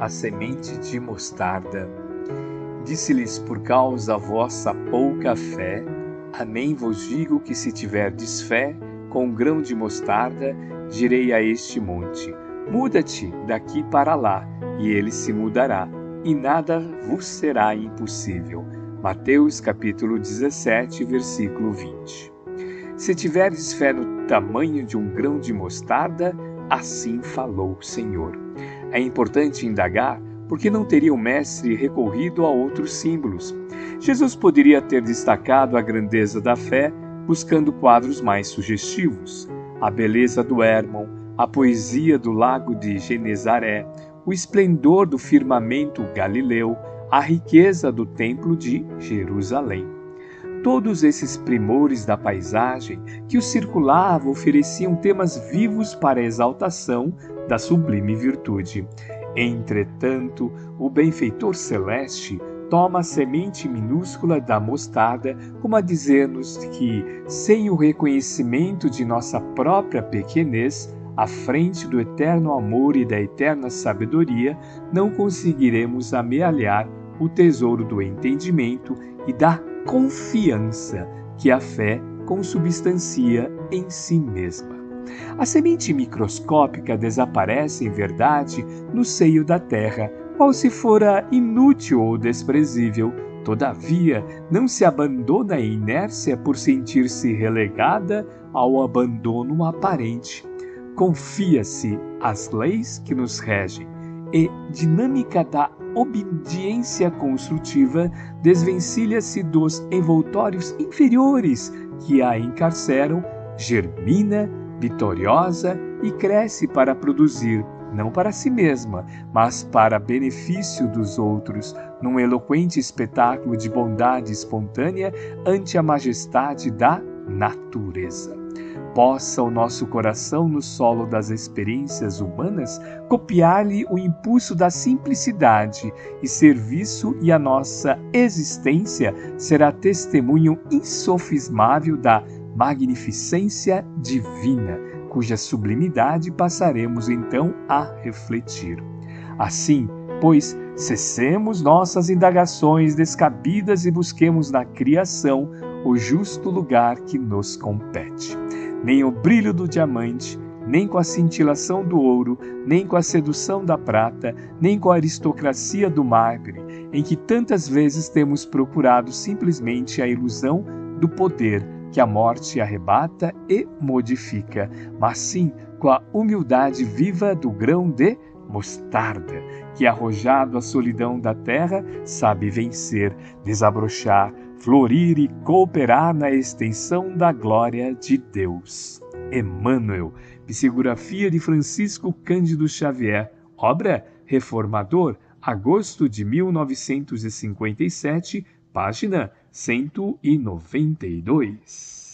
a semente de mostarda. Disse-lhes: Por causa da vossa pouca fé, Amém vos digo que se tiverdes fé, com um grão de mostarda, direi a este monte: Muda-te daqui para lá, e ele se mudará, e nada vos será impossível. Mateus capítulo 17, versículo 20. Se tiverdes fé no tamanho de um grão de mostarda, assim falou o Senhor. É importante indagar porque não teria o mestre recorrido a outros símbolos. Jesus poderia ter destacado a grandeza da fé buscando quadros mais sugestivos, a beleza do Hermon, a poesia do lago de Genezaré, o esplendor do firmamento galileu, a riqueza do templo de Jerusalém. Todos esses primores da paisagem que o circulavam ofereciam temas vivos para a exaltação da sublime virtude. Entretanto, o benfeitor celeste toma a semente minúscula da mostarda, como a dizer-nos que, sem o reconhecimento de nossa própria pequenez, à frente do eterno amor e da eterna sabedoria, não conseguiremos amealhar o tesouro do entendimento e da confiança que a fé consubstancia em si mesma. A semente microscópica desaparece, em verdade, no seio da terra, qual se fora inútil ou desprezível. Todavia, não se abandona a inércia por sentir-se relegada ao abandono aparente. Confia-se às leis que nos regem e dinâmica da obediência construtiva desvencilha-se dos envoltórios inferiores que a encarceram, germina vitoriosa e cresce para produzir, não para si mesma, mas para benefício dos outros, num eloquente espetáculo de bondade espontânea ante a majestade da natureza. Possa o nosso coração, no solo das experiências humanas, copiar-lhe o impulso da simplicidade e serviço, e a nossa existência será testemunho insofismável da magnificência divina, cuja sublimidade passaremos então a refletir. Assim, pois, cessemos nossas indagações descabidas e busquemos na criação o justo lugar que nos compete. Nem o brilho do diamante, nem com a cintilação do ouro, nem com a sedução da prata, nem com a aristocracia do mármore, em que tantas vezes temos procurado simplesmente a ilusão do poder que a morte arrebata e modifica, mas sim com a humildade viva do grão de mostarda, que arrojado à solidão da terra sabe vencer, desabrochar, florir e cooperar na extensão da glória de Deus. Emmanuel, psicografia de Francisco Cândido Xavier, obra Reformador, agosto de 1957, página 192.